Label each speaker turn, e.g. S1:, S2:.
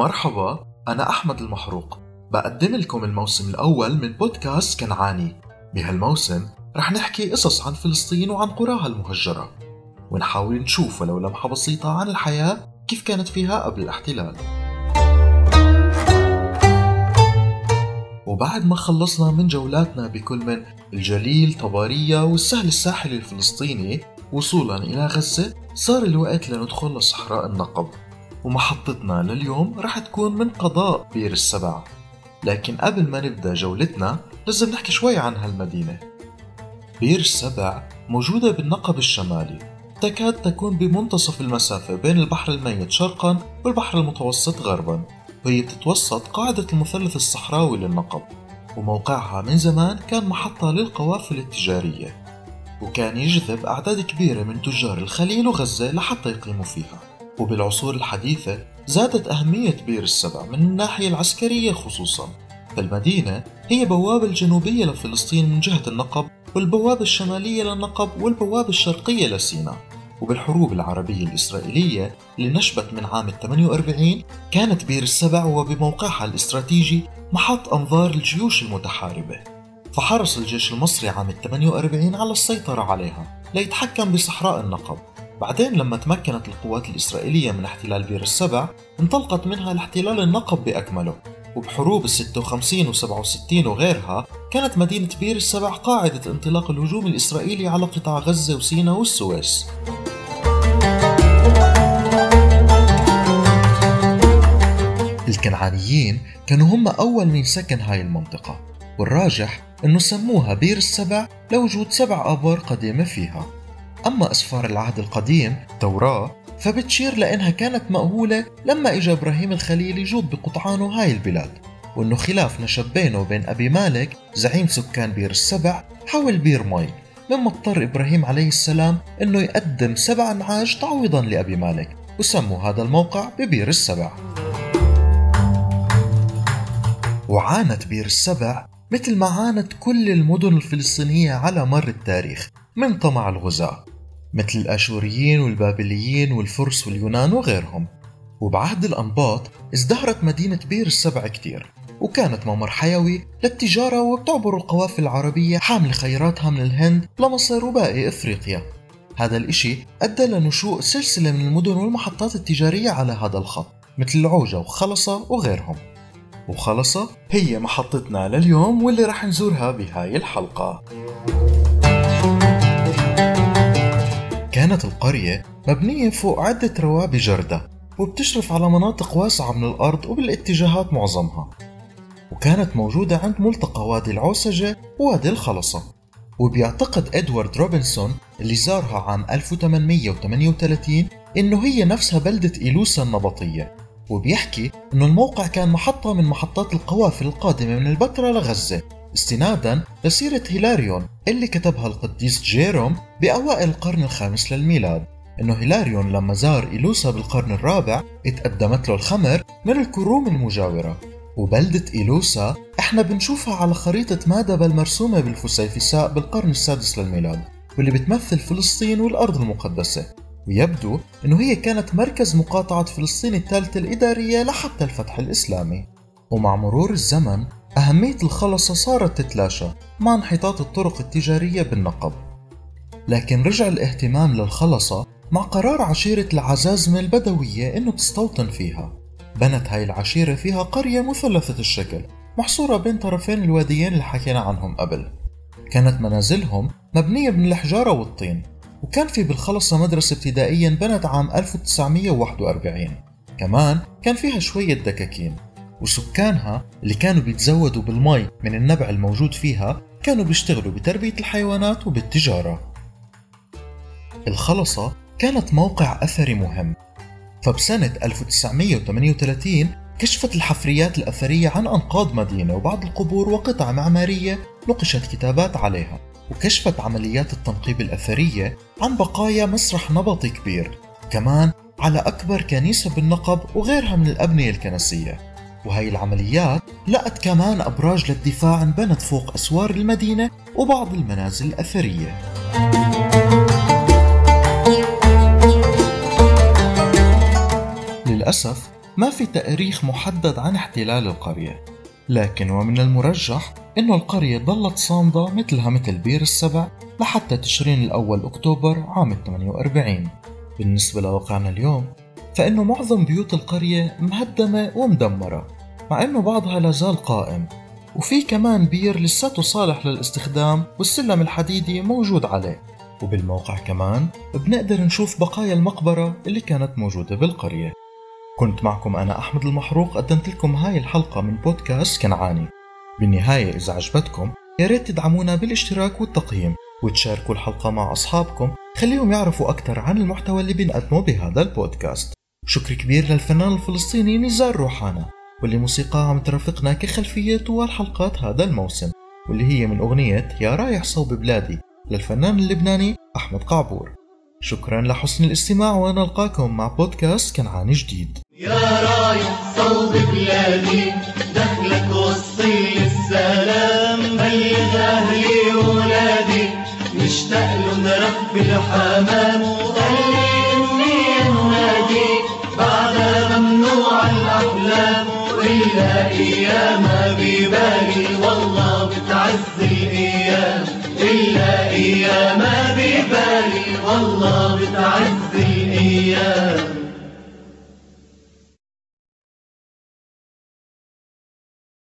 S1: مرحبا أنا أحمد المحروق. بقدم لكم الموسم الأول من بودكاست كنعاني. بهالموسم رح نحكي قصص عن فلسطين وعن قراها المهجرة. ونحاول نشوف ولو لمحة بسيطة عن الحياة كيف كانت فيها قبل الاحتلال. وبعد ما خلصنا من جولاتنا بكل من الجليل طبارية والسهل الساحلي الفلسطيني وصولا إلى غزة صار الوقت لندخل لصحراء النقب. ومحطتنا لليوم رح تكون من قضاء بير السبع لكن قبل ما نبدأ جولتنا لازم نحكي شوي عن هالمدينة. بير السبع موجودة بالنقب الشمالي. تكاد تكون بمنتصف المسافة بين البحر الميت شرقا والبحر المتوسط غربا. وهي بتتوسط قاعدة المثلث الصحراوي للنقب وموقعها من زمان كان محطة للقوافل التجارية وكان يجذب أعداد كبيرة من تجار الخليل وغزة لحتى يقيموا فيها. وبالعصور الحديثة زادت أهمية بير السبع من الناحية العسكرية خصوصا. فالمدينة هي بوابة الجنوبية لفلسطين من جهة النقب والبوابة الشمالية للنقب والبوابة الشرقية لسيناء. وبالحروب العربية الإسرائيلية اللي نشبت من عام 48 كانت بير السبع وبموقعها الاستراتيجي محط أنظار الجيوش المتحاربة. فحرص الجيش المصري عام 48 على السيطرة عليها ليتحكم بصحراء النقب. بعدين لما تمكنت القوات الإسرائيلية من احتلال بير السبع انطلقت منها لاحتلال النقب بأكمله. وبحروب ال 56 و 67 وغيرها كانت مدينة بير السبع قاعدة انطلاق الهجوم الإسرائيلي على قطاع غزة وسيناء والسويس. الكنعانيين كانوا هم أول من سكن هاي المنطقة والراجح أنه سموها بير السبع لوجود سبع آبار قديمة فيها. أما أسفار العهد القديم توراة فبتشير لأنها كانت مأهولة لما إجا إبراهيم الخليل يجوب بقطعانه هاي البلاد وأنه خلاف نشب بينه وبين أبي مالك زعيم سكان بير السبع حول بير مية مما اضطر إبراهيم عليه السلام أنه يقدم سبع نعاج تعويضا لأبي مالك وسموا هذا الموقع ببير السبع. وعانت بير السبع مثل ما عانت كل المدن الفلسطينية على مر التاريخ من طمع الغزاة. مثل الآشوريين والبابليين والفرس واليونان وغيرهم. وبعهد الأنباط ازدهرت مدينة بير السبع كتير وكانت ممر حيوي للتجارة وبتعبر القوافل العربية حاملة خيراتها من الهند لمصر وباقي إفريقيا. هذا الإشي أدى لنشوء سلسلة من المدن والمحطات التجارية على هذا الخط مثل العوجة وخلصة وغيرهم. وخلصة هي محطتنا لليوم واللي رح نزورها بهاي الحلقة. كانت القرية مبنية فوق عدة روابي جردة وبتشرف على مناطق واسعة من الأرض وبالاتجاهات معظمها. وكانت موجودة عند ملتقى وادي العوسجة ووادي الخلصة. وبيعتقد إدوارد روبنسون اللي زارها عام 1838 إنه هي نفسها بلدة إيلوسا النبطية. وبيحكي إنه الموقع كان محطة من محطات القوافل القادمة من البتراء لغزة. استنادا لسيرة هيلاريون اللي كتبها القديس جيروم بأوائل القرن الخامس للميلاد إنه هيلاريون لما زار إيلوسا بالقرن الرابع اتقدمت له الخمر من الكروم المجاورة. وبلدة إيلوسا إحنا بنشوفها على خريطة مادبا المرسومة بالفسيفساء بالقرن السادس للميلاد واللي بتمثل فلسطين والأرض المقدسة. ويبدو أنه هي كانت مركز مقاطعة فلسطين الثالثة الإدارية لحتى الفتح الإسلامي. ومع مرور الزمن أهمية الخلصة صارت تتلاشى مع انحطاط الطرق التجارية بالنقب. لكن رجع الاهتمام للخلصة مع قرار عشيرة العزازمة البدوية إنه تستوطن فيها. بنت هاي العشيرة فيها قرية مثلثة الشكل محصورة بين طرفين الواديين اللي حكينا عنهم قبل. كانت منازلهم مبنية من الحجارة والطين وكان في بالخلصة مدرسة ابتدائية انبنت عام 1941 كمان كان فيها شوية دكاكين. وسكانها اللي كانوا بيتزودوا بالمي من النبع الموجود فيها كانوا بيشتغلوا بتربية الحيوانات وبالتجارة. الخلصة كانت موقع أثري مهم. فبسنة 1938 كشفت الحفريات الأثرية عن أنقاض مدينة وبعض القبور وقطع معمارية نقشت كتابات عليها وكشفت عمليات التنقيب الأثرية عن بقايا مسرح نبطي كبير كمان على أكبر كنيسة بالنقب وغيرها من الأبنية الكنسية. وهي العمليات لقت كمان أبراج للدفاع انبنت فوق أسوار المدينة وبعض المنازل الأثرية. للأسف ما في تاريخ محدد عن احتلال القرية لكن ومن المرجح أن القرية ظلت صامدة مثلها مثل بير السبع لحتى تشرين الأول أكتوبر عام 48 بالنسبة لواقعنا اليوم فإنه معظم بيوت القرية مهدمة ومدمرة مع إنه بعضها لازال قائم. وفي كمان بير لساته صالح للاستخدام والسلم الحديدي موجود عليه. وبالموقع كمان بنقدر نشوف بقايا المقبرة اللي كانت موجودة بالقرية. كنت معكم أنا أحمد المحروق قدمت لكم هاي الحلقة من بودكاست كنعاني. بالنهاية إذا عجبتكم يا ريت تدعمونا بالاشتراك والتقييم وتشاركوا الحلقة مع أصحابكم. خليهم يعرفوا أكثر عن المحتوى اللي بنقدمه بهذا البودكاست. شكر كبير للفنان الفلسطيني نزار روحانا واللي موسيقاها عم ترافقنا كخلفية طوال حلقات هذا الموسم واللي هي من أغنية يا رايح صوب بلادي للفنان اللبناني أحمد قعبور. شكرا لحسن الاستماع ونلقاكم مع بودكاست كنعاني جديد.
S2: يا رايح صوب بلادي دخلك وصي السلام بلغ أهلي وولادي مشتاق لهم رب الحمام أيام ببالي والله بتعز الأيام. إلا أيام ببالي والله بتعز الأيام.